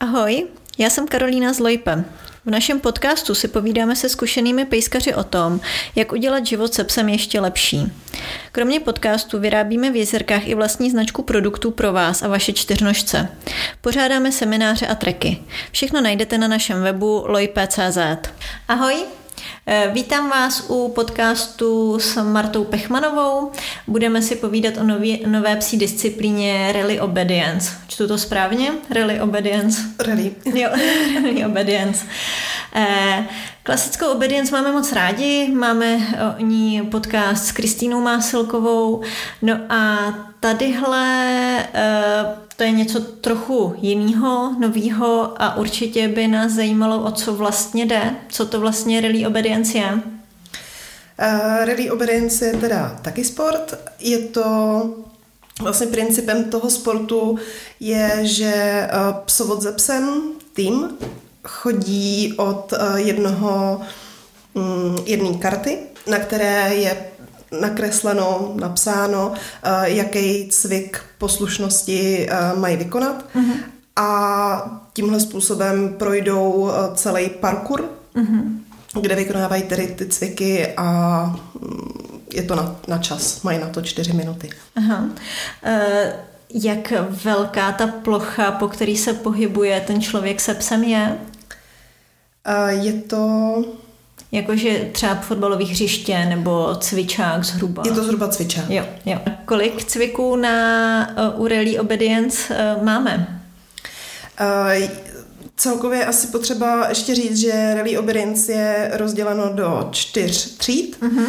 Ahoj, já jsem Karolína Zlojpe. V našem podcastu si povídáme se zkušenými pejskaři o tom, jak udělat život se psem ještě lepší. Kromě podcastu vyrábíme v jezerkách i vlastní značku produktů pro vás a vaše čtyřnožce. Pořádáme semináře a treky. Všechno najdete na našem webu lojpe.cz. Ahoj, vítám vás u podcastu s Martou Pechmanovou. Budeme si povídat o nový, nové psí disciplíně Rally Obedience. Čtu to správně? Rally Obedience. Rally. Jo, Rally Obedience. Eh, klasickou obedience máme moc rádi, máme o ní podcast s Kristýnou Másilkovou, no a tadyhle eh, to je něco trochu jiného, nového a určitě by nás zajímalo, o co vlastně jde, co to vlastně Rally Obedience je. Uh, rally Obedience je teda taky sport. Je to vlastně principem toho sportu je, že uh, psovod ze psem, tým, chodí od uh, jednoho um, jedné karty, na které je nakresleno, napsáno, eh, jaký cvik poslušnosti mají vykonat. Mm-hmm. A tímhle způsobem projdou celý parkour, mm-hmm. Kde vykonávají tedy ty cviky a mm, je to na, na čas, mají na to čtyři minuty. Aha. Uh, jak velká ta plocha, po který se pohybuje ten člověk se psem je? Uh, je to Jakože třeba fotbalových hřiště nebo cvičák zhruba. Je to zhruba cvičák. Jo, jo. Kolik cviků na uh, Urelí Obedience uh, máme? Uh, celkově asi potřeba ještě říct, že Rally Obedience je rozděleno do čtyř tříd. Uh,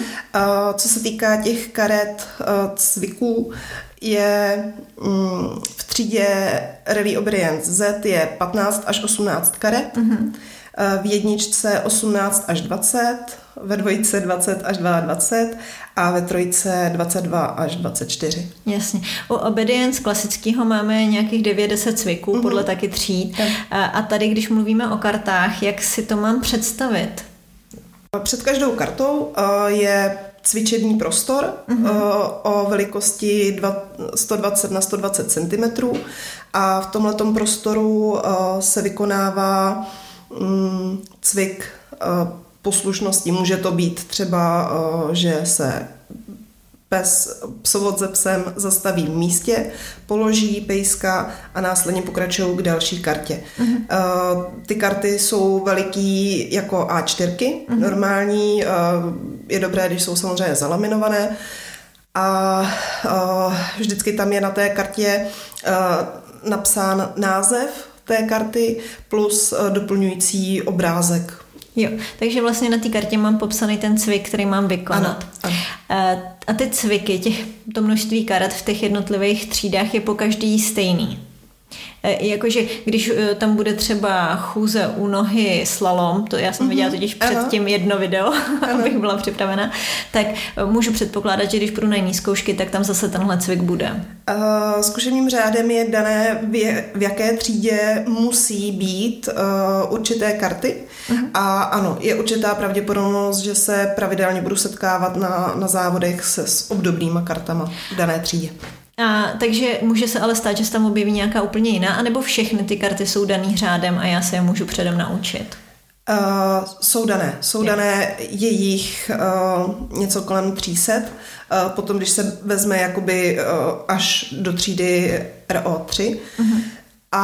co se týká těch karet uh, cviků, je um, v třídě Rally Obedience Z je 15 až 18 karet. Uh-huh v jedničce 18 až 20, ve dvojice 20 až 22 a ve trojice 22 až 24. Jasně. U obedience klasického máme nějakých 9-10 cviků, mm-hmm. podle taky tříd. A tady, když mluvíme o kartách, jak si to mám představit? Před každou kartou je cvičební prostor mm-hmm. o velikosti 120 na 120 cm a v tomto prostoru se vykonává Mm, cvik eh, poslušnosti. Může to být třeba, eh, že se pes, psovod ze psem zastaví v místě, položí pejska a následně pokračují k další kartě. Uh-huh. Ty karty jsou veliký jako A4, uh-huh. normální, je dobré, když jsou samozřejmě zalaminované a vždycky tam je na té kartě napsán název té karty plus eh, doplňující obrázek. Jo, takže vlastně na té kartě mám popsaný ten cvik, který mám vykonat. Ano, ano. Eh, a ty cviky, těch, to množství karet v těch jednotlivých třídách je po každý stejný. E, jakože když e, tam bude třeba chůze u nohy slalom, to já jsem mm-hmm. viděla totiž před Aha. tím jedno video, ano. abych byla připravena, tak e, můžu předpokládat, že když půjdu na jiný zkoušky, tak tam zase tenhle cvik bude. Uh, zkušeným řádem je dané, v, v jaké třídě musí být uh, určité karty uh-huh. a ano, je určitá pravděpodobnost, že se pravidelně budu setkávat na, na závodech se s obdobnýma kartama v dané třídě. A, takže může se ale stát, že se tam objeví nějaká úplně jiná, anebo všechny ty karty jsou daný řádem a já se je můžu předem naučit? Uh, jsou dané. Jsou je. dané jejich uh, něco kolem 300. Uh, potom, když se vezme jakoby uh, až do třídy RO3. Uh-huh. Mhm. A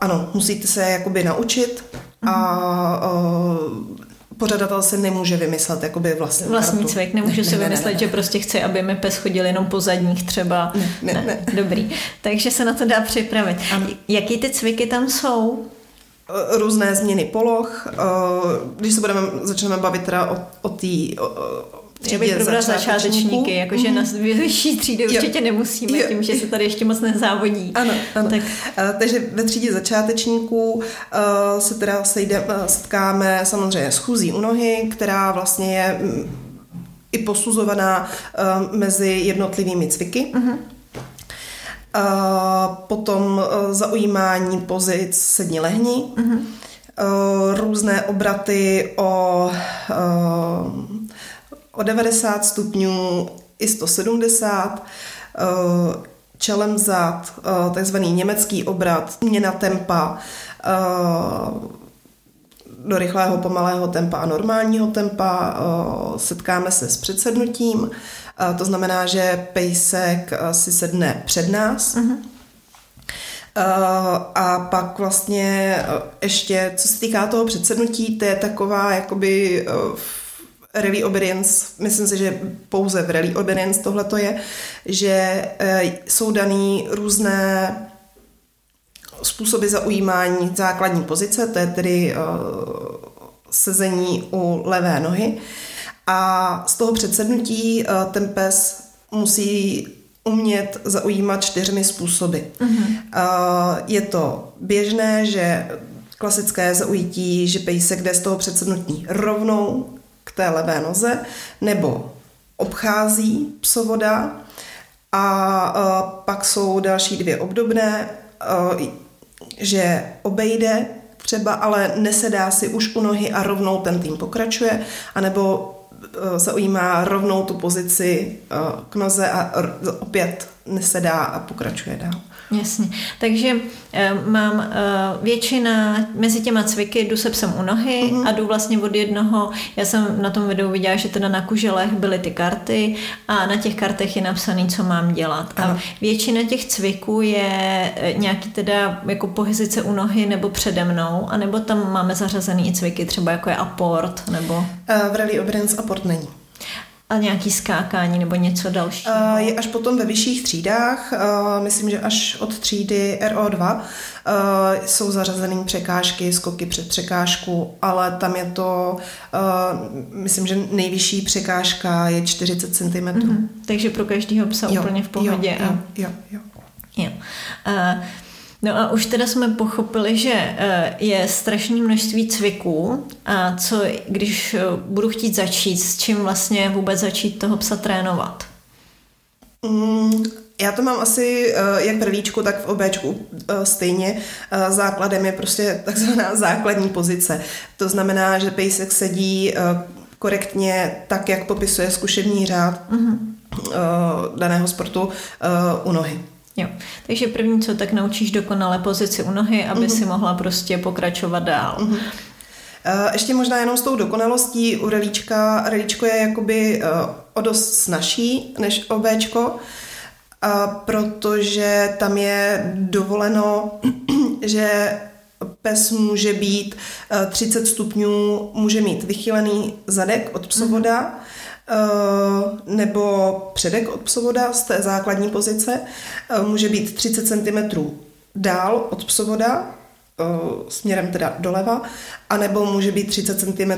ano, musíte se jakoby naučit uh-huh. a uh, pořadatel si nemůže vymyslet jakoby vlastní Vlastní kartu. cvik, nemůže ne, si ne, vymyslet, ne, ne. že prostě chci, aby mi pes chodil jenom po zadních třeba. Ne, ne, ne. ne. Dobrý, takže se na to dá připravit. Ano. Jaký ty cviky tam jsou? Eh, různé změny poloh. Eh, když se budeme, začneme bavit teda o, o té já bych probrala začátečníky, jakože mm. na vyšší třídy jo. určitě nemusíme, jo. tím, že se tady ještě moc nezávodí. Ano, ano. Tak. Uh, takže ve třídě začátečníků uh, se teda sejde, uh, setkáme samozřejmě s chůzí u nohy, která vlastně je um, i posuzovaná uh, mezi jednotlivými cviky. Uh-huh. Uh, potom uh, zaujímání pozic sedni lehni, uh-huh. uh, různé obraty o uh, o 90 stupňů i 170, eh, čelem zad, eh, takzvaný německý obrat, změna tempa, do rychlého, pomalého tempa a normálního tempa. Setkáme se s předsednutím, to znamená, že pejsek si sedne před nás. Uh-huh. A pak vlastně ještě, co se týká toho předsednutí, to je taková jakoby rally obedience, myslím si, že pouze v rally obedience tohle to je, že jsou daný různé způsoby zaujímání základní pozice, to je tedy uh, sezení u levé nohy. A z toho předsednutí uh, ten pes musí umět zaujímat čtyřmi způsoby. Uh-huh. Uh, je to běžné, že klasické zaujítí, že pejsek jde z toho předsednutí rovnou té levé noze, nebo obchází psovoda a uh, pak jsou další dvě obdobné. Uh, že obejde třeba, ale nesedá si už u nohy a rovnou ten tým pokračuje, anebo eh, zaujímá rovnou tu pozici k noze a opět nesedá a pokračuje dál. Jasně. Takže uh, mám uh, většina mezi těma cviky jdu se psem u nohy uh-huh. a jdu vlastně od jednoho, já jsem na tom videu viděla, že teda na kuželech byly ty karty a na těch kartech je napsaný, co mám dělat. Uh-huh. A většina těch cviků je eh, nějaký teda jako pohyzice u nohy nebo přede mnou, anebo tam máme zařazený i cviky, třeba jako je aport, nebo... Uh, v Rally Obedience aport není a nějaký skákání nebo něco dalšího? Je až potom ve vyšších třídách, myslím, že až od třídy RO2 jsou zařazený překážky, skoky před překážku, ale tam je to, myslím, že nejvyšší překážka je 40 cm. Mm-hmm. Takže pro každého psa jo, úplně v pohodě. Jo, jo, jo. jo. Uh, No a už teda jsme pochopili, že eh, je strašné množství cviků a co, když eh, budu chtít začít, s čím vlastně vůbec začít toho psa trénovat? Mm, já to mám asi eh, jak v rlíčku, tak v obéčku stejně. Základem je prostě takzvaná základní pozice. To znamená, že pejsek sedí korektně tak, jak popisuje zkušební řád mm-hmm. daného sportu u nohy. Jo. Takže první, co tak naučíš dokonale pozici u nohy, aby uh-huh. si mohla prostě pokračovat dál. Uh-huh. Ještě možná jenom s tou dokonalostí u relíčka. Relíčko je jakoby uh, o dost snažší než obéčko, protože tam je dovoleno, že pes může být 30 stupňů, může mít vychylený zadek od psovoda, Eh, nebo předek od psovoda z té základní pozice eh, může být 30 cm dál od psovoda, eh, směrem teda doleva, anebo může být 30 cm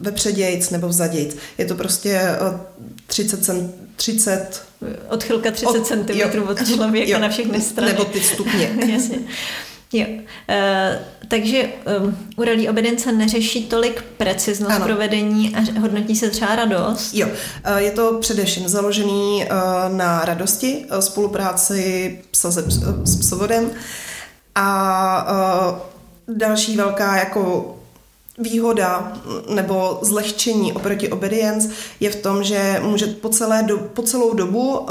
vepředějc nebo vzadějc. Je to prostě 30 cm 30... Odchylka 30 od, cm od člověka jo, na všechny strany. Nebo ty stupně. Jasně. Jo. E, takže um, u rally obedence neřeší tolik preciznost ano. provedení a hodnotí se třeba radost? Jo, e, je to především založený e, na radosti, spolupráci psa se, s psovodem a e, další velká jako výhoda nebo zlehčení oproti obedience je v tom, že může po, celé do, po celou dobu uh,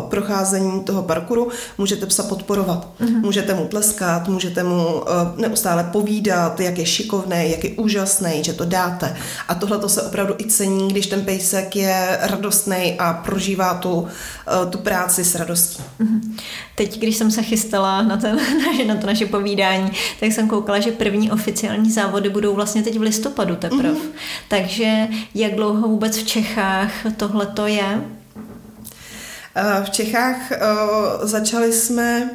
procházení toho parkouru můžete psa podporovat. Mm-hmm. Můžete mu tleskat, můžete mu uh, neustále povídat, jak je šikovný, jak je úžasný, že to dáte. A tohle to se opravdu i cení, když ten pejsek je radostný a prožívá tu, uh, tu práci s radostí. Mm-hmm. Teď, když jsem se chystala na, ten, na to naše povídání, tak jsem koukala, že první oficiální závody budou vlastně teď v listopadu teprve. Mm-hmm. Takže jak dlouho vůbec v Čechách tohle to je? Eh, v Čechách uh, začali jsme,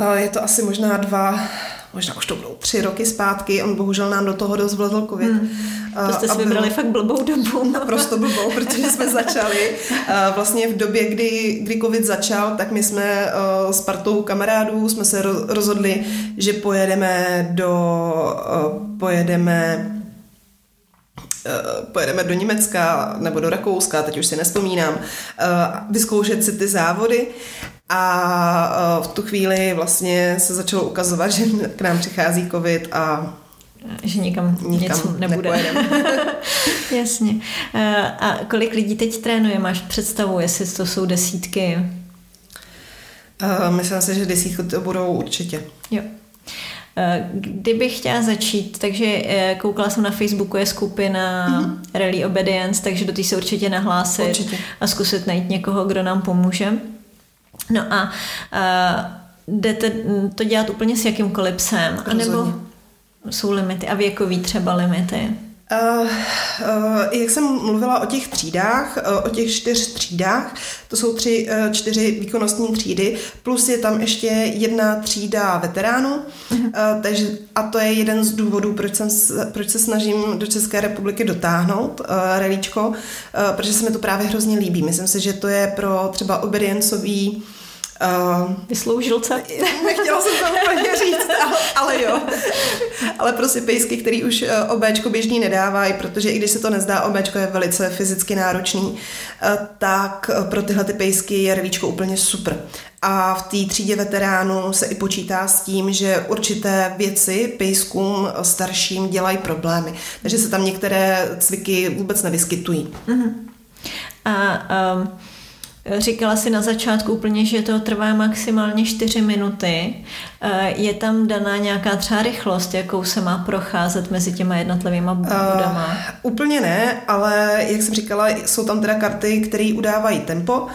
uh, je to asi možná dva, možná už to budou tři roky zpátky, on bohužel nám do toho dost vlezl covid. Hmm. To jste si vybrali fakt blbou dobu. Naprosto blbou, protože jsme začali vlastně v době, kdy, kdy covid začal, tak my jsme s partou kamarádů jsme se rozhodli, že pojedeme do, pojedeme pojedeme do Německa nebo do Rakouska, teď už si nespomínám, vyzkoušet si ty závody a v tu chvíli vlastně se začalo ukazovat, že k nám přichází covid a že nikam, nikam nic nebude. Jasně. A kolik lidí teď trénuje? Máš představu, jestli to jsou desítky? Myslím si, že desítku to budou určitě. Jo. Eh, kdybych chtěla začít, takže eh, koukala jsem na Facebooku, je skupina mm-hmm. Rally Obedience, takže do té se určitě nahlásit určitě. a zkusit najít někoho, kdo nám pomůže. No a uh, jdete to dělat úplně s jakýmkoliv psem, anebo jsou limity a věkový třeba limity? Uh, uh, jak jsem mluvila o těch třídách, uh, o těch čtyř třídách, to jsou tři, uh, čtyři výkonnostní třídy, plus je tam ještě jedna třída veteránů, uh, takže, a to je jeden z důvodů, proč, jsem, proč se snažím do České republiky dotáhnout uh, relíčko, uh, protože se mi to právě hrozně líbí. Myslím si, že to je pro třeba obediencový Uh, Vysloužilce? Nechtěla jsem to úplně říct, ale, ale jo. Ale prostě pejsky, který už eh, obéčko běžný nedávají, protože i když se to nezdá, obéčko je velice fyzicky náročný, eh, tak pro tyhle ty pejsky je rvíčko úplně super. A v té třídě veteránů se i počítá s tím, že určité věci pejskům starším dělají problémy. Takže se tam některé cviky vůbec nevyskytují. Uh-huh. A um, Říkala si na začátku úplně, že to trvá maximálně 4 minuty. Eh, je tam daná nějaká třeba rychlost, jakou se má procházet mezi těma jednotlivýma bodama? Uh, úplně ne, ale jak jsem říkala, jsou tam teda karty, které udávají tempo,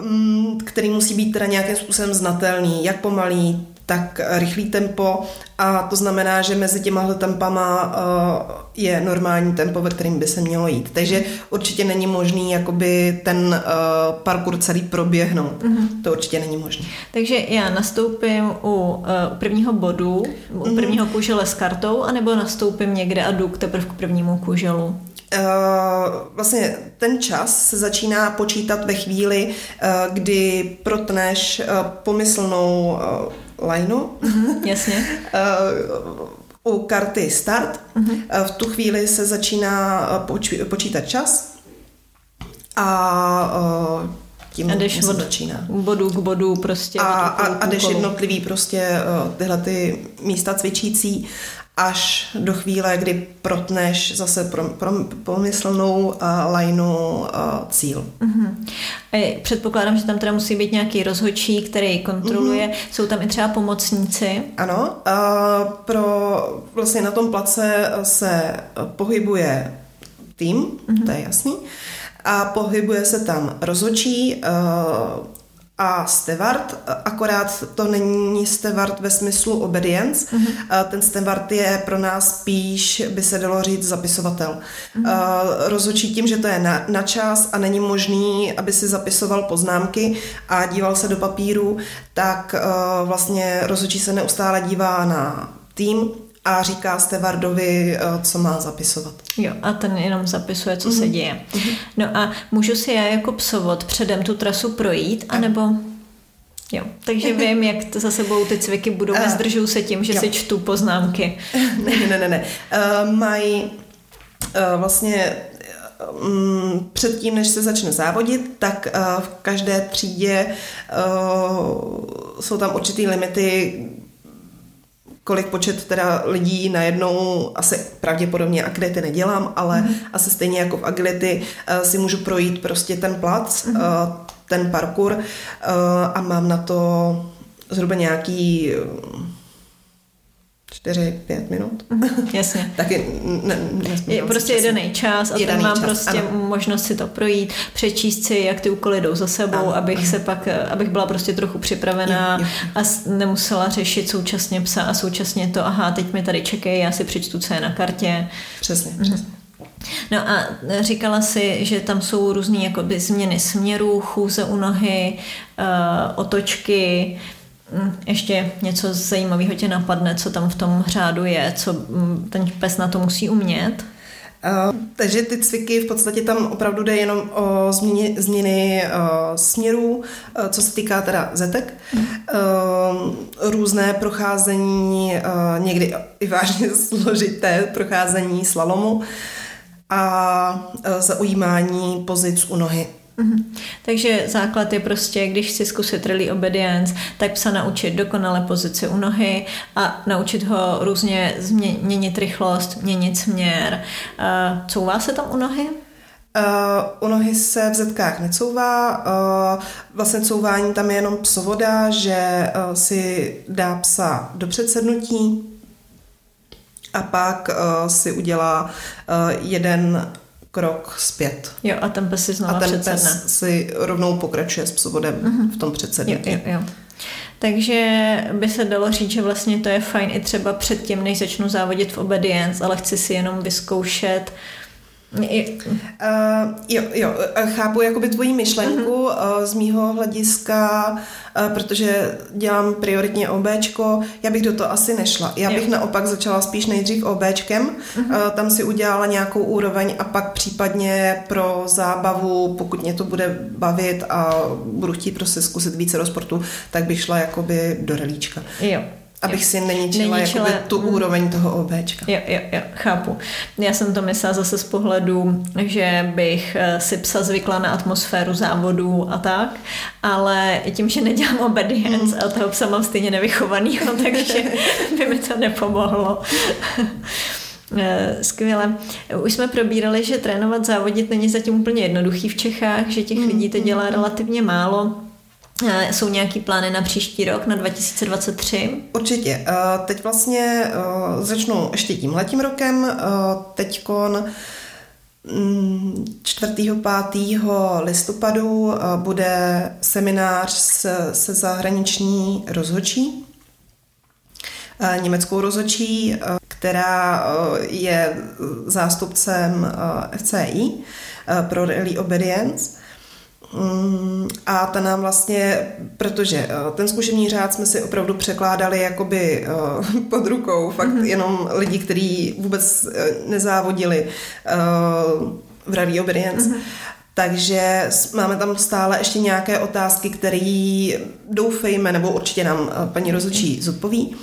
mm, který musí být teda nějakým způsobem znatelný, jak pomalý, tak rychlý tempo a to znamená, že mezi těma tempama uh, je normální tempo, ve kterým by se mělo jít. Takže určitě není možný jakoby ten uh, parkour celý proběhnout. Mm-hmm. To určitě není možné. Takže já nastoupím u, uh, prvního bodu, u mm-hmm. prvního kužele s kartou, anebo nastoupím někde a jdu teprve k prvnímu kuželu? Uh, vlastně ten čas se začíná počítat ve chvíli, uh, kdy protneš uh, pomyslnou uh, lineu. Mm-hmm, jasně. u karty start. Mm-hmm. V tu chvíli se začíná poč- počítat čas a tím a jdeš od začíná. bodu k bodu prostě. A, a, a jdeš jednotlivý prostě tyhle ty místa cvičící až do chvíle, kdy protneš zase pro, pro, pomyslnou uh, lineu uh, cíl. Uh-huh. Předpokládám, že tam teda musí být nějaký rozhodčí, který kontroluje. Uh-huh. Jsou tam i třeba pomocníci? Ano. Uh, pro, vlastně na tom place se pohybuje tým, uh-huh. to je jasný. A pohybuje se tam rozhodčí, uh, a steward, akorát to není steward ve smyslu obedience. Mm-hmm. Ten steward je pro nás spíš, by se dalo říct, zapisovatel. Mm-hmm. Rozhodčí tím, že to je na, na čas a není možný, aby si zapisoval poznámky a díval se do papíru, tak vlastně rozhodčí se neustále dívá na tým, a říká Stevardovi, eh, co má zapisovat. Jo, a ten jenom zapisuje, co mm-hmm. se děje. Mm-hmm. No a můžu si já jako psovod předem tu trasu projít, anebo... Jo, takže vím, jak to za sebou ty cviky budou, uh, nezdržuju se tím, že jo. si čtu poznámky. ne, ne, ne, ne. Uh, mají uh, vlastně um, předtím, než se začne závodit, tak uh, v každé třídě uh, jsou tam určitý limity, kolik počet teda lidí najednou, asi pravděpodobně agility nedělám, ale mm. asi stejně jako v agility uh, si můžu projít prostě ten plac, mm. ten parkour uh, a mám na to zhruba nějaký uh, 4-5 minut. Mhm, jasně. Taky ne, je prostě jedený čas a jedený mám čas, prostě ano. možnost si to projít, přečíst si, jak ty úkoly jdou za sebou, ano, abych ano. se pak, abych byla prostě trochu připravená je, je. a nemusela řešit současně psa a současně to, aha, teď mi tady čekají, já si přečtu, co je na kartě. Přesně, mhm. přesně. No a říkala si, že tam jsou různé jakoby změny směru, chůze u nohy, uh, otočky, ještě něco zajímavého tě napadne, co tam v tom řádu je, co hm, ten pes na to musí umět? Uh, takže ty cviky v podstatě tam opravdu jde jenom o změny, změny uh, směrů, uh, co se týká teda zetek. Uh, různé procházení, někdy i vážně složité procházení slalomu a zaujímání pozic u nohy. Mm-hmm. Takže základ je prostě, když si zkusit rally obedience, tak psa naučit dokonale pozici u nohy a naučit ho různě změnit rychlost, měnit směr. Uh, couvá se tam u nohy? Uh, u nohy se v zetkách necouvá, uh, vlastně couvání tam je jenom psovoda, že uh, si dá psa do předsednutí a pak uh, si udělá uh, jeden krok zpět. Jo, a ten pes si znovu A ten předsedne. pes si rovnou pokračuje s psovodem uh-huh. v tom Jo, předsednutí. jo, jo. Takže by se dalo říct, že vlastně to je fajn i třeba předtím, než začnu závodit v obedience, ale chci si jenom vyzkoušet. I- Uh, jo, jo, eh, chápu jakoby tvoji myšlenku uh-huh. uh, z mýho hlediska, uh, protože dělám prioritně OBčko, já bych do toho asi nešla. Já bych Jo. naopak začala spíš nejdřív OBčkem, uh-huh. uh, tam si udělala nějakou úroveň a pak případně pro zábavu, pokud mě to bude bavit a budu chtít prostě zkusit více do sportu, tak bych šla jakoby do relíčka. Jo. Abych si neničila, Neničila, tu mm. úroveň toho OBčka. Jo, jo, jo, chápu. Já jsem to myslela zase z pohledu, že bych eh, si psa zvykla na atmosféru závodů a tak, ale tím, že nedělám obedience a toho psa mám stejně nevychovanýho, takže by mi to nepomohlo. Eh, Skvěle. Už jsme probírali, že trénovat závodit není zatím úplně jednoduchý v Čechách, že těch lidí to dělá relativně málo. Eh, Jsou nějaký plány na příští rok, na 2023? Určitě. Eh, Teď vlastně eh, začnu ještě tím letím rokem. Teďkon mm, 4. 5. listopadu bude seminář se, se zahraniční rozhočí, německou rozhočí, která je zástupcem FCI pro Rally Obedience. Mm, A ta nám vlastně, protože eh, ten zkušební řád jsme si opravdu překládali jakoby eh, pod rukou, fakt mm-hmm. jenom lidi, kteří vůbec eh, nezávodili v Rally Obedience. Mm-hmm. Takže máme tam stále ještě nějaké otázky, které doufejme, nebo určitě nám paní rozhodčí zodpoví.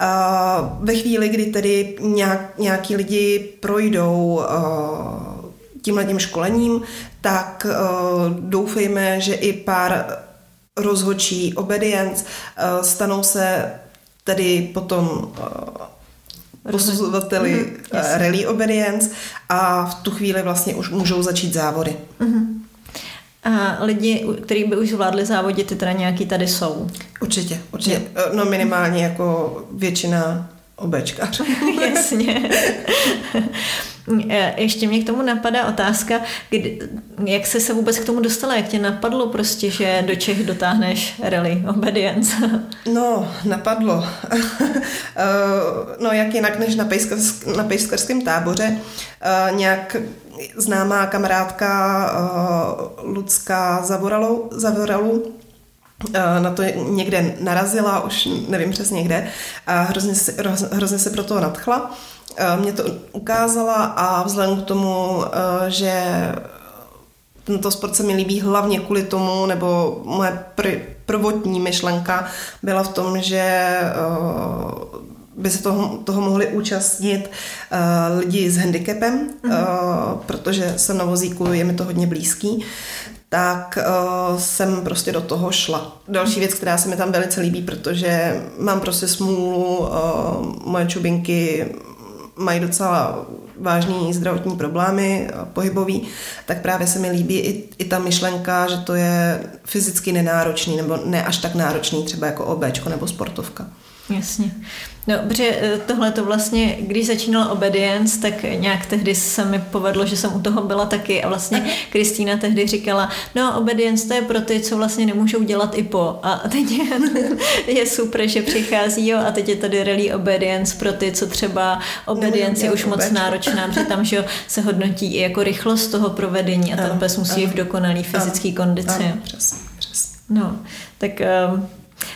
A ve chvíli, kdy tedy nějak, nějaký lidi projdou uh, tímhletím školením, tak uh, doufejme, že i pár rozhodčí obedience uh, stanou se tedy potom uh, posuzovateli Mhm, mm-hmm, jasně. rally obedience a v tu chvíli vlastně už můžou začít závody. A lidi, kteří by už zvládli závodit, ty teda nějaký tady jsou. Určitě, určitě. No minimálně jako většina obečkařů. Jasně. E, Ještě mě k tomu napadá otázka, kdy, jak jsi se vůbec k tomu dostala, jak tě napadlo prostě, že do Čech dotáhneš rally obedience. No, napadlo. Eh, no, jak jinak než na, pejskař, na pejskařském táboře. Eh, Nějak známá kamarádka eh, Lucka Zavoralu, Zavoralu eh, na to někde narazila, už nevím přesně kde, a hrozně se, hroz- hrozně se pro to nadchla. Eh, Mě to ukázala a vzhledem k tomu, eh, že tento sport se mi líbí hlavně kvůli tomu, nebo moje pr- prvotní myšlenka byla v tom, že by se toho, toho mohli účastnit uh, lidi s handicapem, uh, protože jsem na vozíku, je mi to hodně blízký, tak uh, jsem prostě do toho šla. Další věc, která se mi tam velice líbí, protože mám prostě smůlu, uh, moje čubinky mají docela vážný zdravotní problémy eh, pohybový, tak právě se mi líbí i, i ta myšlenka, že to je fyzicky nenáročný nebo ne až tak náročný třeba jako OBčko nebo sportovka. Jasně. No, protože tohle to vlastně, když začínala Obedience, tak nějak tehdy se mi povedlo, že jsem u toho byla taky a vlastně Kristýna tehdy říkala, no Obedience to je pro ty, co vlastně nemůžou dělat i po. A teď je, je super, že přichází jo, a teď je tady Rally Obedience pro ty, co třeba Obedience je už moc náročná, protože tam že jo, se hodnotí i jako rychlost toho provedení a ten Ano, pes musí ano. v dokonalý fyzické kondici. Ano, přesně, přesně. No, tak um,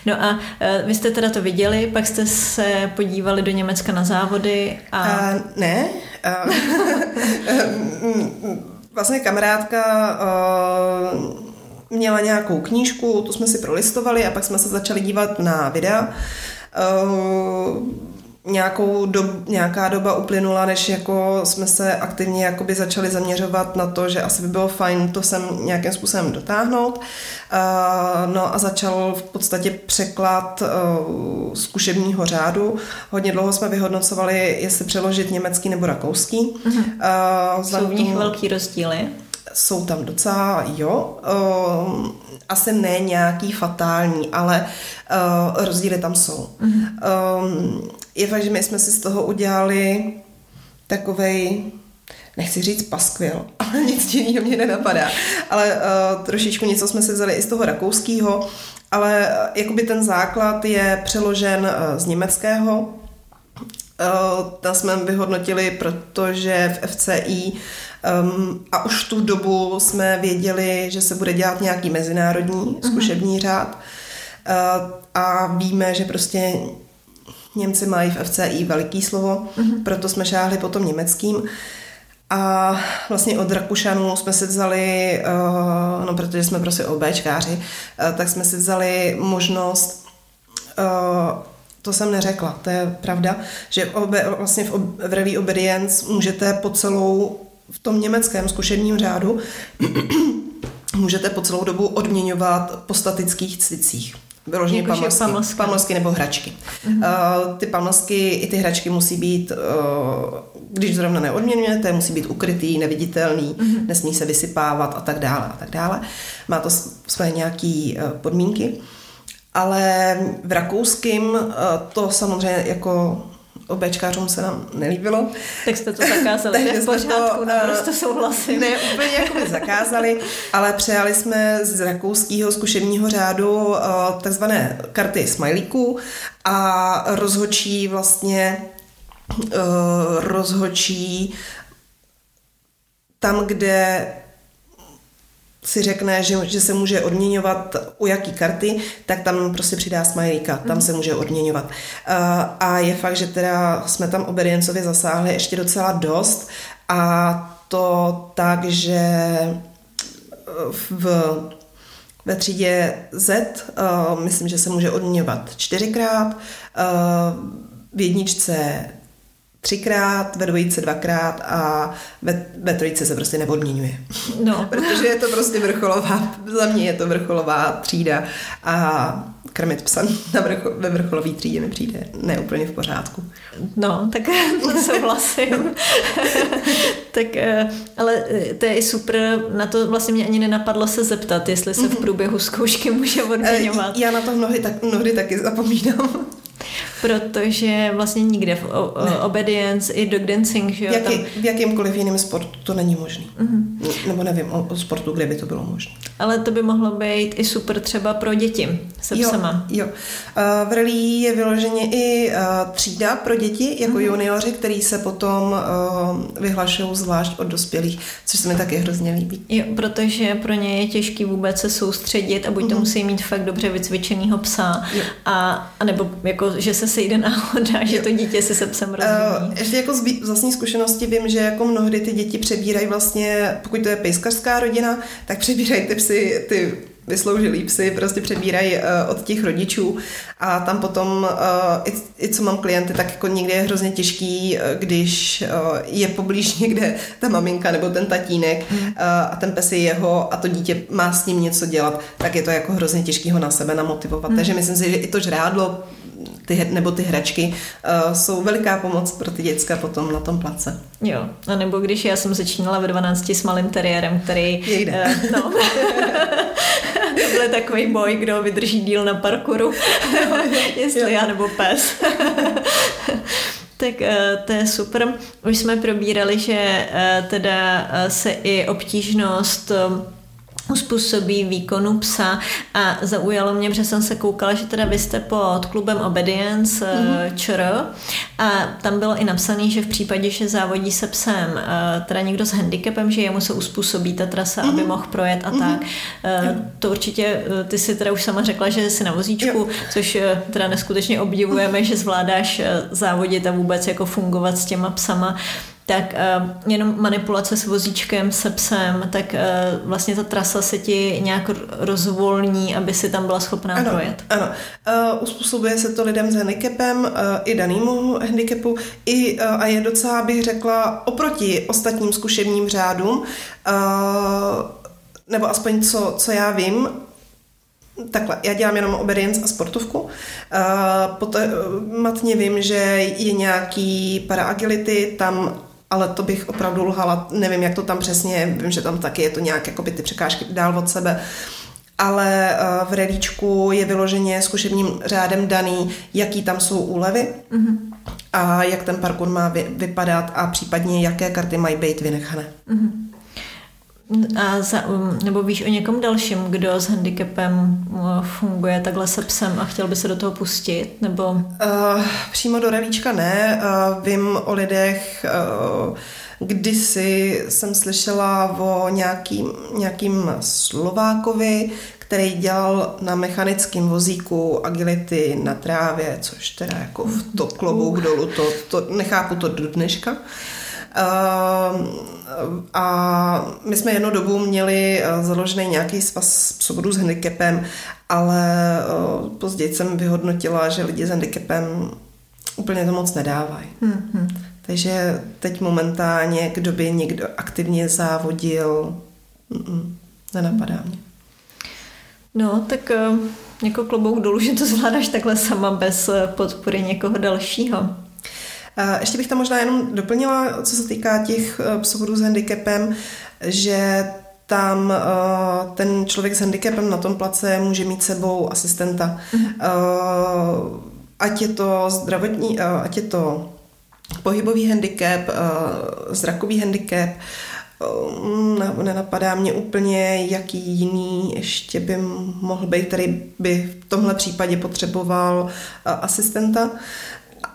no a uh, vy jste teda to viděli, pak jste se podívali do Německa na závody a... Uh, ne. Uh, vlastně kamarádka uh, měla nějakou knížku, tu jsme si prolistovali a pak jsme se začali dívat na videa. Uh, nějakou dob, nějaká doba uplynula, než jako jsme se aktivně jakoby začali zaměřovat na to, že asi by bylo fajn to sem nějakým způsobem dotáhnout. Uh, no a začal v podstatě překlad uh, zkušebního řádu. Hodně dlouho jsme vyhodnocovali, jestli přeložit německý nebo rakouský. Uh-huh. Uh, Jsou v nich velký rozdíly? Jsou tam docela, jo. Uh, asi ne nějaký fatální, ale uh, rozdíly tam jsou. Uh-huh. Um, je fakt, že my jsme si z toho udělali takovej nechci říct paskvil, ale nic jiného mě nenapadá. Ale uh, trošičku něco jsme si vzali i z toho rakouského, ale uh, jakoby ten základ je přeložen uh, z německého. Uh, tam jsme vyhodnotili, protože v FCI um, a už tu dobu jsme věděli, že se bude dělat nějaký mezinárodní uh-huh. zkušební řád uh, a víme, že prostě Němci mají v FCI veliký slovo, uh-huh. proto jsme šáhli po tom německým. A vlastně od Rakušanů jsme si vzali, uh, no protože jsme prostě OBčkáři, uh, tak jsme si vzali možnost, uh, to jsem neřekla, to je pravda, že v, obe, vlastně v, ob, v Rally Obedience můžete po celou, v tom německém zkušebním řádu, můžete po celou dobu odměňovat po statických cvicích vyloženě jako pamlsky, pamlsky nebo hračky. Mm-hmm. Uh, ty pamlsky i ty hračky musí být, uh, když zrovna neodměňujete, musí být ukrytý, neviditelný, mm-hmm. nesmí se vysypávat a tak dále a tak dále. Má to své nějaké uh, podmínky. Ale v rakouském uh, to samozřejmě jako obečkářům se nám nelíbilo. Tak jste to zakázali, Takže v pořádku, to, naprosto souhlasím. Ne, úplně jako by zakázali, ale přejali jsme z rakouského zkušebního řádu eh, takzvané karty smajlíků a rozhočí vlastně eh, rozhočí tam, kde si řekne, že, že se může odměňovat u jaký karty, tak tam prostě přidá smajlíka, tam se může odměňovat. A je fakt, že teda jsme tam obediencovi zasáhli ještě docela dost. A to tak, že v, ve třídě Z uh, myslím, že se může odměňovat čtyřikrát, uh, v jedničce třikrát, ve dvojice dvakrát a ve, ve trojice se prostě neodměňuje. No. Protože je to prostě vrcholová, za mě je to vrcholová třída a krmit psa na vrcho, ve vrcholové třídě mi přijde neúplně v pořádku. No, tak souhlasím. tak, eh, ale eh, to je i super, na to vlastně mě ani nenapadlo se zeptat, jestli se v mhm. průběhu zkoušky může eh, odměňovat. Já na to mnohdy, tak, mnohdy taky zapomínám protože vlastně nikde v o, o, obedience i dog dancing, že jo? V, jaký, tam... v jakýmkoliv jiném sportu to není možné. Mm-hmm. Nebo nevím o, o sportu, kde by to bylo možné. Ale to by mohlo být i super třeba pro děti se jo, psama. Jo. Uh, v Rally je vyloženě i uh, třída pro děti, jako mm-hmm. junioři, který se potom uh, vyhlašují zvlášť od dospělých, což se mi taky hrozně líbí. Jo, protože pro ně je těžký vůbec se soustředit a buď mm-hmm. to mhm. musí mít fakt dobře vycvičenýho psa, a, a nebo jako, že se sejde náhoda, že to dítě si se psem rozumí. Ještě jako z vlastní zkušenosti vím, že jako mnohdy ty děti přebírají vlastně, pokud to je pejskařská rodina, tak přebírají ty psy, ty vysloužilí psy prostě přebírají uh, od těch rodičů a tam potom, uh, i, i co mám klienty, tak jako někdy je hrozně těžký, uh, když uh, je poblíž někde ta maminka nebo ten tatínek uh, a ten pes je jeho a to dítě má s ním něco dělat, tak je to jako hrozně těžký ho na sebe namotivovat. Hmm. Takže myslím si, že i to žrádlo ty, nebo ty hračky uh, jsou veliká pomoc pro ty děcka potom na tom place. Jo, a nebo když já jsem začínala ve 12 s malým teriérem, který... Jejde. Uh, no. to byl takový boj, kdo vydrží díl na parkouru, jestli jo. já nebo pes. Tak uh, to je super. Už jsme probírali, že uh, teda se i obtížnost uspůsobí výkonu psa a zaujalo mě, protože jsem se koukala, že teda vy jste pod klubem Obedience mm-hmm. ČR a tam bylo i napsané, že v případě, že závodí se psem eh, teda někdo s handicapem, že jemu se uspůsobí ta trasa, mm-hmm. aby mhm. mohl projet a mm-hmm. tak. Mm-hmm. To určitě, ty si teda už sama řekla, že jsi na vozíčku, jo. což teda neskutečně obdivujeme, že zvládáš závodit a vůbec jako fungovat s těma psama tak uh, jenom manipulace s vozíčkem, se psem, tak uh, vlastně ta trasa se ti nějak rozvolní, aby si tam byla schopná ano, projet. Ano, uh, uspůsobuje se to lidem s handicapem, uh, i danýmu handicapu, i, uh, a je docela, bych řekla, oproti ostatním zkušebním řádům, uh, nebo aspoň co, co já vím, Takhle, já dělám jenom obedience a sportovku. Uh, poté, matně vím, že je nějaký paraagility, tam ale to bych opravdu lhala, nevím, jak to tam přesně, vím, že tam taky je to nějak, jako by ty překážky dál od sebe, ale v relíčku je vyloženě zkušebním řádem daný, jaký tam jsou úlevy mm-hmm. a jak ten parkour má vy, vypadat a případně jaké karty mají být vynechané. Mm-hmm. A za, um, nebo víš o někom dalším, kdo s handicapem uh, funguje takhle se psem a chtěl by se do toho pustit? Nebo... Uh, přímo do relíčka ne. Uh, vím o lidech, uh, kdysi jsem slyšela o nějakým, nějakým Slovákovi, který dělal na mechanickém vozíku agility na trávě, což teda jako v to klobouk dolů, to, to nechápu to do dneška. Uh, a my jsme jednu dobu měli eh, založený nějaký svaz psovodů s handicapem, ale eh, později jsem vyhodnotila, že lidi s handicapem úplně to moc nedávají. Mm-hmm. Takže teď momentálně, kdo by někdo aktivně závodil, nenapadá mě. No, tak eh, jako klobouk dolů, že to zvládáš takhle sama bez podpory někoho dalšího. Ještě bych tam možná jenom doplnila, co se týká těch eh, psovodů s handicapem, že tam uh, ten člověk s handicapem na tom place může mít sebou asistenta. Mm-hmm. Uh, ať je to zdravotní, ať je to pohybový handicap, zrakový handicap, nenapadá mě úplně, jaký jiný ještě by mohl být, který by v tomhle případě potřeboval asistenta. Uh,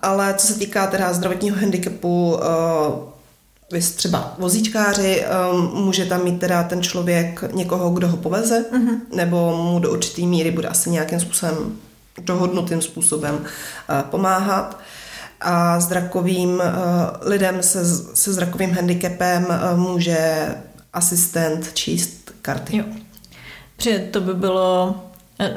ale co se týká teda zdravotního handicapu, uh, vy třeba vozíčkáři, um, může tam mít teda ten člověk někoho, kdo ho poveze, uh-huh. nebo mu do určitý míry bude asi nějakým způsobem, dohodnutým způsobem uh, pomáhat. A zrakovým uh, lidem se, se zrakovým handicapem uh, může asistent číst karty. Jo. Protože to by bylo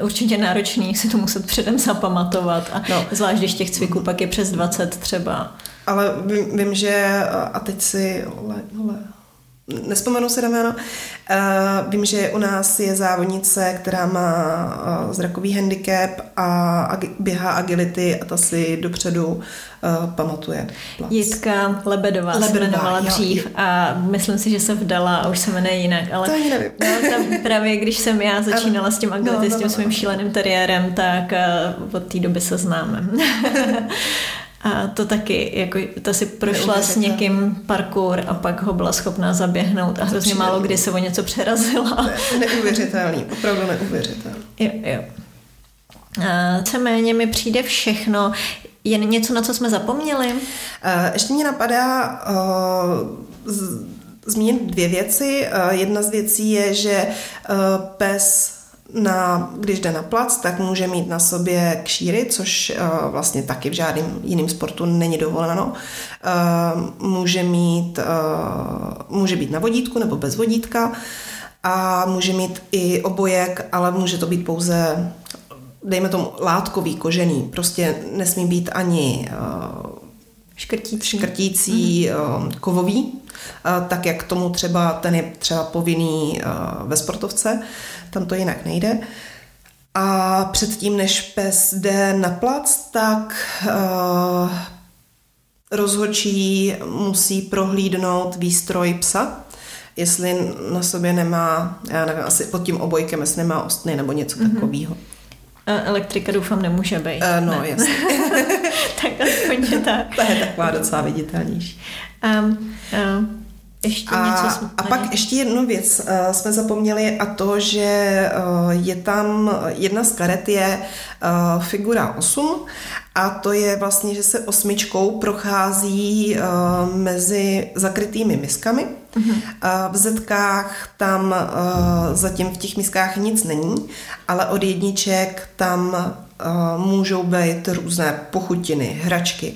určitě náročný si to muset předem zapamatovat a no. zvlášť, když těch cviků pak je přes 20 třeba. Ale vím, vím že, a teď si, le, le, nespomenu si na jméno, Uh, vím, že u nás je závodnice, která má uh, zrakový handicap a běhá agility a ta si dopředu uh, pamatuje. Plac. Jitka Lebedová, Lebedová se dřív jo. a myslím si, že se vdala a už se jmenuje jinak. Ale to nevím. No, tam právě když jsem já začínala s tím agility, no, no, s tím no, svým no. šíleným teriérem, tak od té doby se známe. A to taky, jako ta si prošla s někým parkour a pak ho byla schopná zaběhnout a hrozně málo kdy se o něco přerazila. Neuvěřitelný, opravdu neuvěřitelný. Jo, jo. A méně mi přijde všechno. Je něco, na co jsme zapomněli? Ještě mě napadá uh, zmínit dvě věci. Uh, jedna z věcí je, že uh, pes na, když jde na plac, tak může mít na sobě kšíry, což uh, vlastně taky v žádném jiném sportu není dovoleno. Uh, může mít, uh, může být na vodítku nebo bez vodítka a může mít i obojek, ale může to být pouze dejme tomu látkový, kožený. Prostě nesmí být ani škrtící, škrtící mm-hmm. kovový, tak jak tomu třeba ten je třeba povinný uh, ve sportovce tam to jinak nejde. A předtím, než pes jde na plac, tak uh, rozhodčí musí prohlídnout výstroj psa, jestli na sobě nemá, já nevím, asi pod tím obojkem, jestli nemá ostny nebo něco mm-hmm. takového. Elektrika doufám nemůže být. Uh, no, ne. jasně. tak aspoň tak. To je taková docela viditelnější. Um, um, ještě a, něco a pak ještě jednu věc uh, jsme zapomněli a to, že uh, je tam, jedna z karet je uh, figura 8 a to je vlastně, že se osmičkou prochází uh, mezi zakrytými miskami. Uh-huh. Uh, v zetkách tam uh, zatím v těch miskách nic není, ale od jedniček tam uh, můžou být různé pochutiny, hračky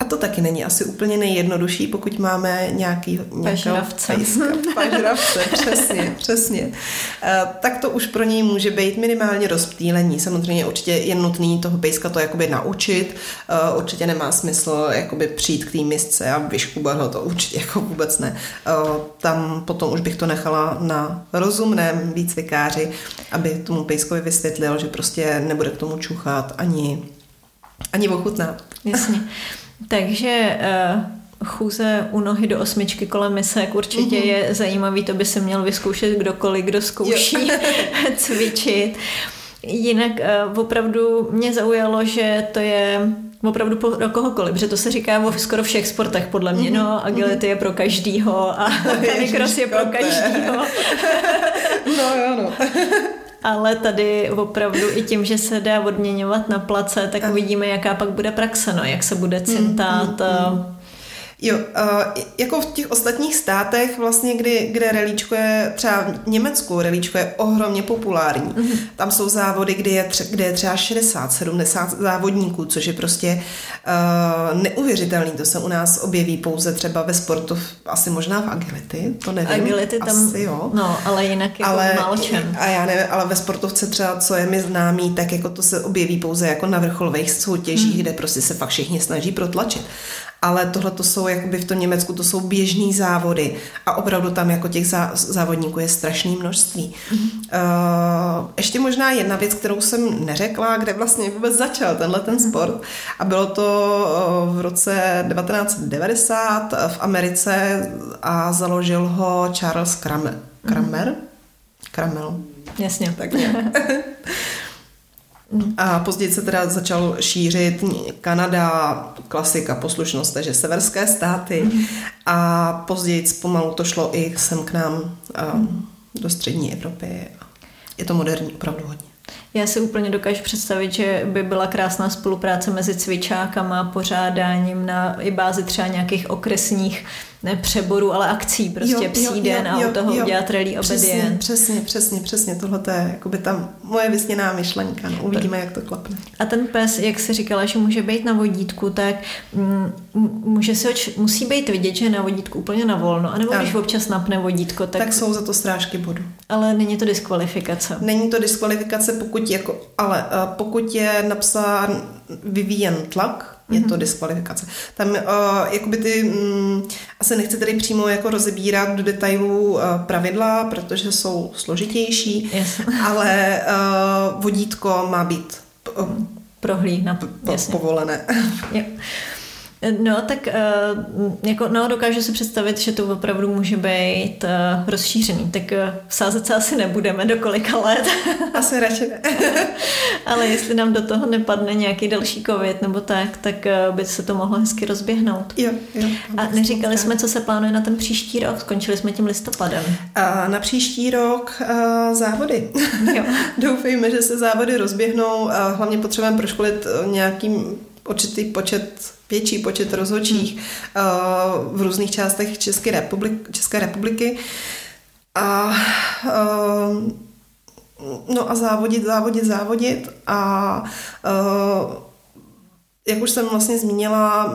A to taky není asi úplně nejjednodušší, pokud máme nějaký pažravce. Pažravce, přesně, přesně. Eh, tak to už pro něj může být minimálně rozptýlení. Samozřejmě určitě je nutný toho pejska to jakoby naučit. Eh, určitě nemá smysl jakoby přijít k té misce a vyškubat ho, to určitě jako vůbec ne. Eh, tam potom už bych to nechala na rozumném výcvikáři, aby tomu pejskovi vysvětlil, že prostě nebude k tomu čuchat ani, ani ochutnat. Jasně. Takže uh, chůze u nohy do osmičky kolem misek určitě mm-hmm. je zajímavý, to by se měl vyzkoušet kdokoliv, kdo zkouší cvičit. Jinak uh, opravdu mě zaujalo, že to je opravdu pro kohokoliv, že to se říká o skoro všech sportech podle mě, no, mhm. agility je pro každýho a canicross je pro každýho. ale tady opravdu i tím, že se dá odměňovat na place, tak uvidíme, jaká pak bude praxe, no, jak se bude cintat. Mm, mm, mm. Jo, jako v těch ostatních státech vlastně, kdy, kde relíčko je, třeba v Německu relíčko je ohromně populární. Mm-hmm. Tam jsou závody, kde je, tře, kde je třeba 60, 70 závodníků, což je prostě uh, neuvěřitelný. To se u nás objeví pouze třeba ve sportu, asi možná v agility, to nevím. Agility tam, asi jo. no, ale jinak jako ale, málo čem. A já nevím, ale ve sportovce třeba, co je mi známý, tak jako to se objeví pouze jako na vrcholových soutěžích, mm. kde prostě se fakt všichni snaží protlačit ale tohle to jsou, jakoby v tom Německu, to jsou běžný závody a opravdu tam jako těch závodníků je strašné množství. Mm-hmm. Uh, ještě možná jedna věc, kterou jsem neřekla, kde vlastně vůbec začal tenhle ten mhm. sport a bylo to uh, v roce 1990 v Americe a založil ho Charles Kramer. Kramer? Mm-hmm. Kramel. Jasně. Tak A později se teda začal šířit Kanada, klasika, poslušnost, takže severské státy. Mm. A později pomalu to šlo i sem k nám mm. do střední Evropy. Je to moderní opravdu hodně. Já si úplně dokážu představit, že by byla krásná spolupráce mezi cvičákama, pořádáním na i bázi třeba nějakých okresních ne přeboru, ale akcí, prostě jo, psí jo, den a u toho jo, udělat rally obedient. Přesně, přesně, přesně, tohle je jakoby tam moje vysněná myšlenka, no, uvidíme, jak to klapne. A ten pes, jak se říkala, že může být na vodítku, tak mm, může se oč, musí být vidět, že je na vodítku úplně na volno, anebo ano. když občas napne vodítko, tak... Tak jsou za to strážky bodu. Ale není to diskvalifikace. Není to diskvalifikace, pokud jako, ale uh, pokud je napsán vyvíjen tlak, je to mhm. diskvalifikace. Tam uh, jakoby ty, um, asi nechci tady přímo jako rozebírat do detailů uh, pravidla, protože jsou složitější, yes. ale uh, vodítko má být uh, prohlídna, po, povolené. Jo. No, tak eh, jako, no, dokážu si představit, že to opravdu může být uh, rozšířený. Tak sázet se asi nebudeme do kolika let. Asi radši ne. Ale jestli nám do toho nepadne nějaký další covid nebo tak, tak by se to mohlo hezky rozběhnout. Jo, jo. A neříkali jsme, co se plánuje na ten příští rok. Skončili jsme tím listopadem. A na příští rok uh, závody. Jo. Doufejme, že se závody rozběhnou. Hlavně potřebujeme proškolit nějakým určitý počet, větší počet rozhodčích uh, v různých částech České, republik, České republiky. A uh, no a závodit, závodit, závodit a uh, jak už jsem vlastně zmínila,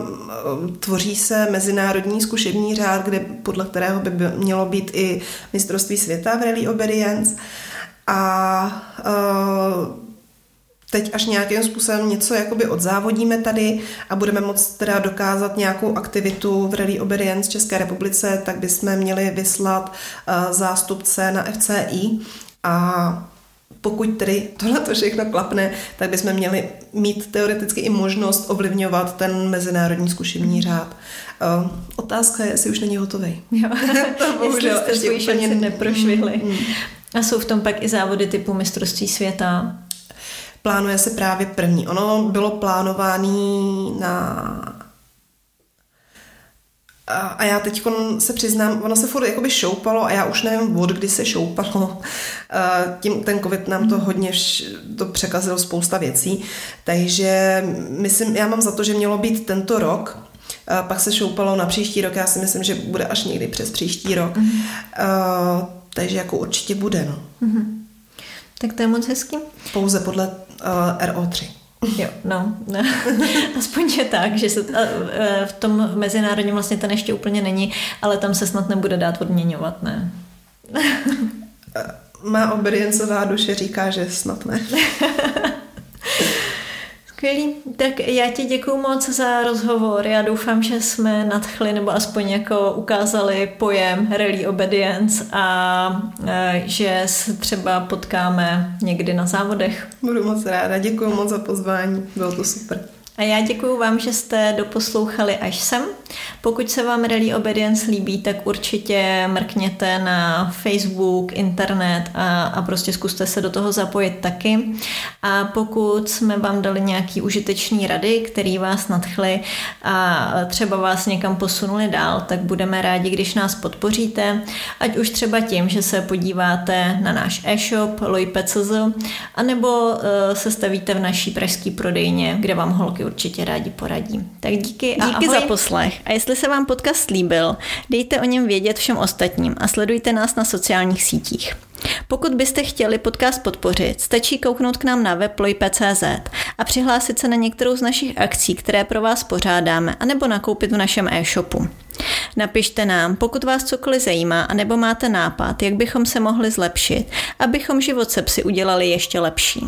tvoří se mezinárodní zkušební řád, kde, podle kterého by mělo být i mistrovství světa v Rally Obedience. A uh, teď až nějakým způsobem něco jakoby odzávodíme tady a budeme moct teda dokázat nějakou aktivitu v Rally Obedience České republice, tak bychom měli vyslat uh, zástupce na FCI a pokud tedy tohle to všechno klapne, tak bychom měli mít teoreticky i možnost ovlivňovat ten mezinárodní zkušební řád. Uh, otázka je, jestli už není hotový. Jo. to bohužel ještě úplně neprošvihli. Mm, mm. A jsou v tom pak i závody typu mistrovství světa? Plánuje se právě první. Ono bylo plánovaný na a já teď se přiznám, ono se furt jakoby šoupalo a já už nevím, od kdy se šoupalo. Tím ten covid nám to hodně vš, to překazil spousta věcí. Takže myslím, já mám za to, že mělo být tento rok, pak se šoupalo na příští rok, já si myslím, že bude až někdy přes příští rok. Uh, takže jako určitě bude, no. Mm-hmm. Tak to je moc hezký. Pouze podle uh, RO3. Jo, no, aspoň je tak, že se e, v tom mezinárodním vlastně ten ještě úplně není, ale tam se snad nebude dát odměňovat, ne? Má obediencová duše říká, že snad ne. Skvělý. Tak já ti děkuji moc za rozhovor. Já doufám, že jsme nadchli nebo aspoň jako ukázali pojem rally obedience a e, že se třeba potkáme někdy na závodech. Budu moc ráda. Děkuji moc za pozvání. Bylo to super. A já děkuji vám, že jste doposlouchali až sem. Pokud se vám Rally Obedience líbí, tak určitě mrkněte na Facebook, internet a, a prostě zkuste se do toho zapojit taky. A pokud jsme vám dali nějaký užitečný rady, který vás nadchly a třeba vás někam posunuli dál, tak budeme rádi, když nás podpoříte, ať už třeba tím, že se podíváte na náš e-shop lojpe.cz anebo eh, se stavíte v naší pražské prodejně, kde vám holky určitě rádi poradí. Tak díky a Díky ahoj. za poslech. A jestli se vám podcast líbil, dejte o něm vědět všem ostatním a sledujte nás na sociálních sítích. Pokud byste chtěli podcast podpořit, stačí kouknout k nám na web a přihlásit se na některou z našich akcí, které pro vás pořádáme, anebo nakoupit v našem e-shopu. Napište nám, pokud vás cokoliv zajímá, anebo máte nápad, jak bychom se mohli zlepšit, abychom život se psy udělali ještě lepší.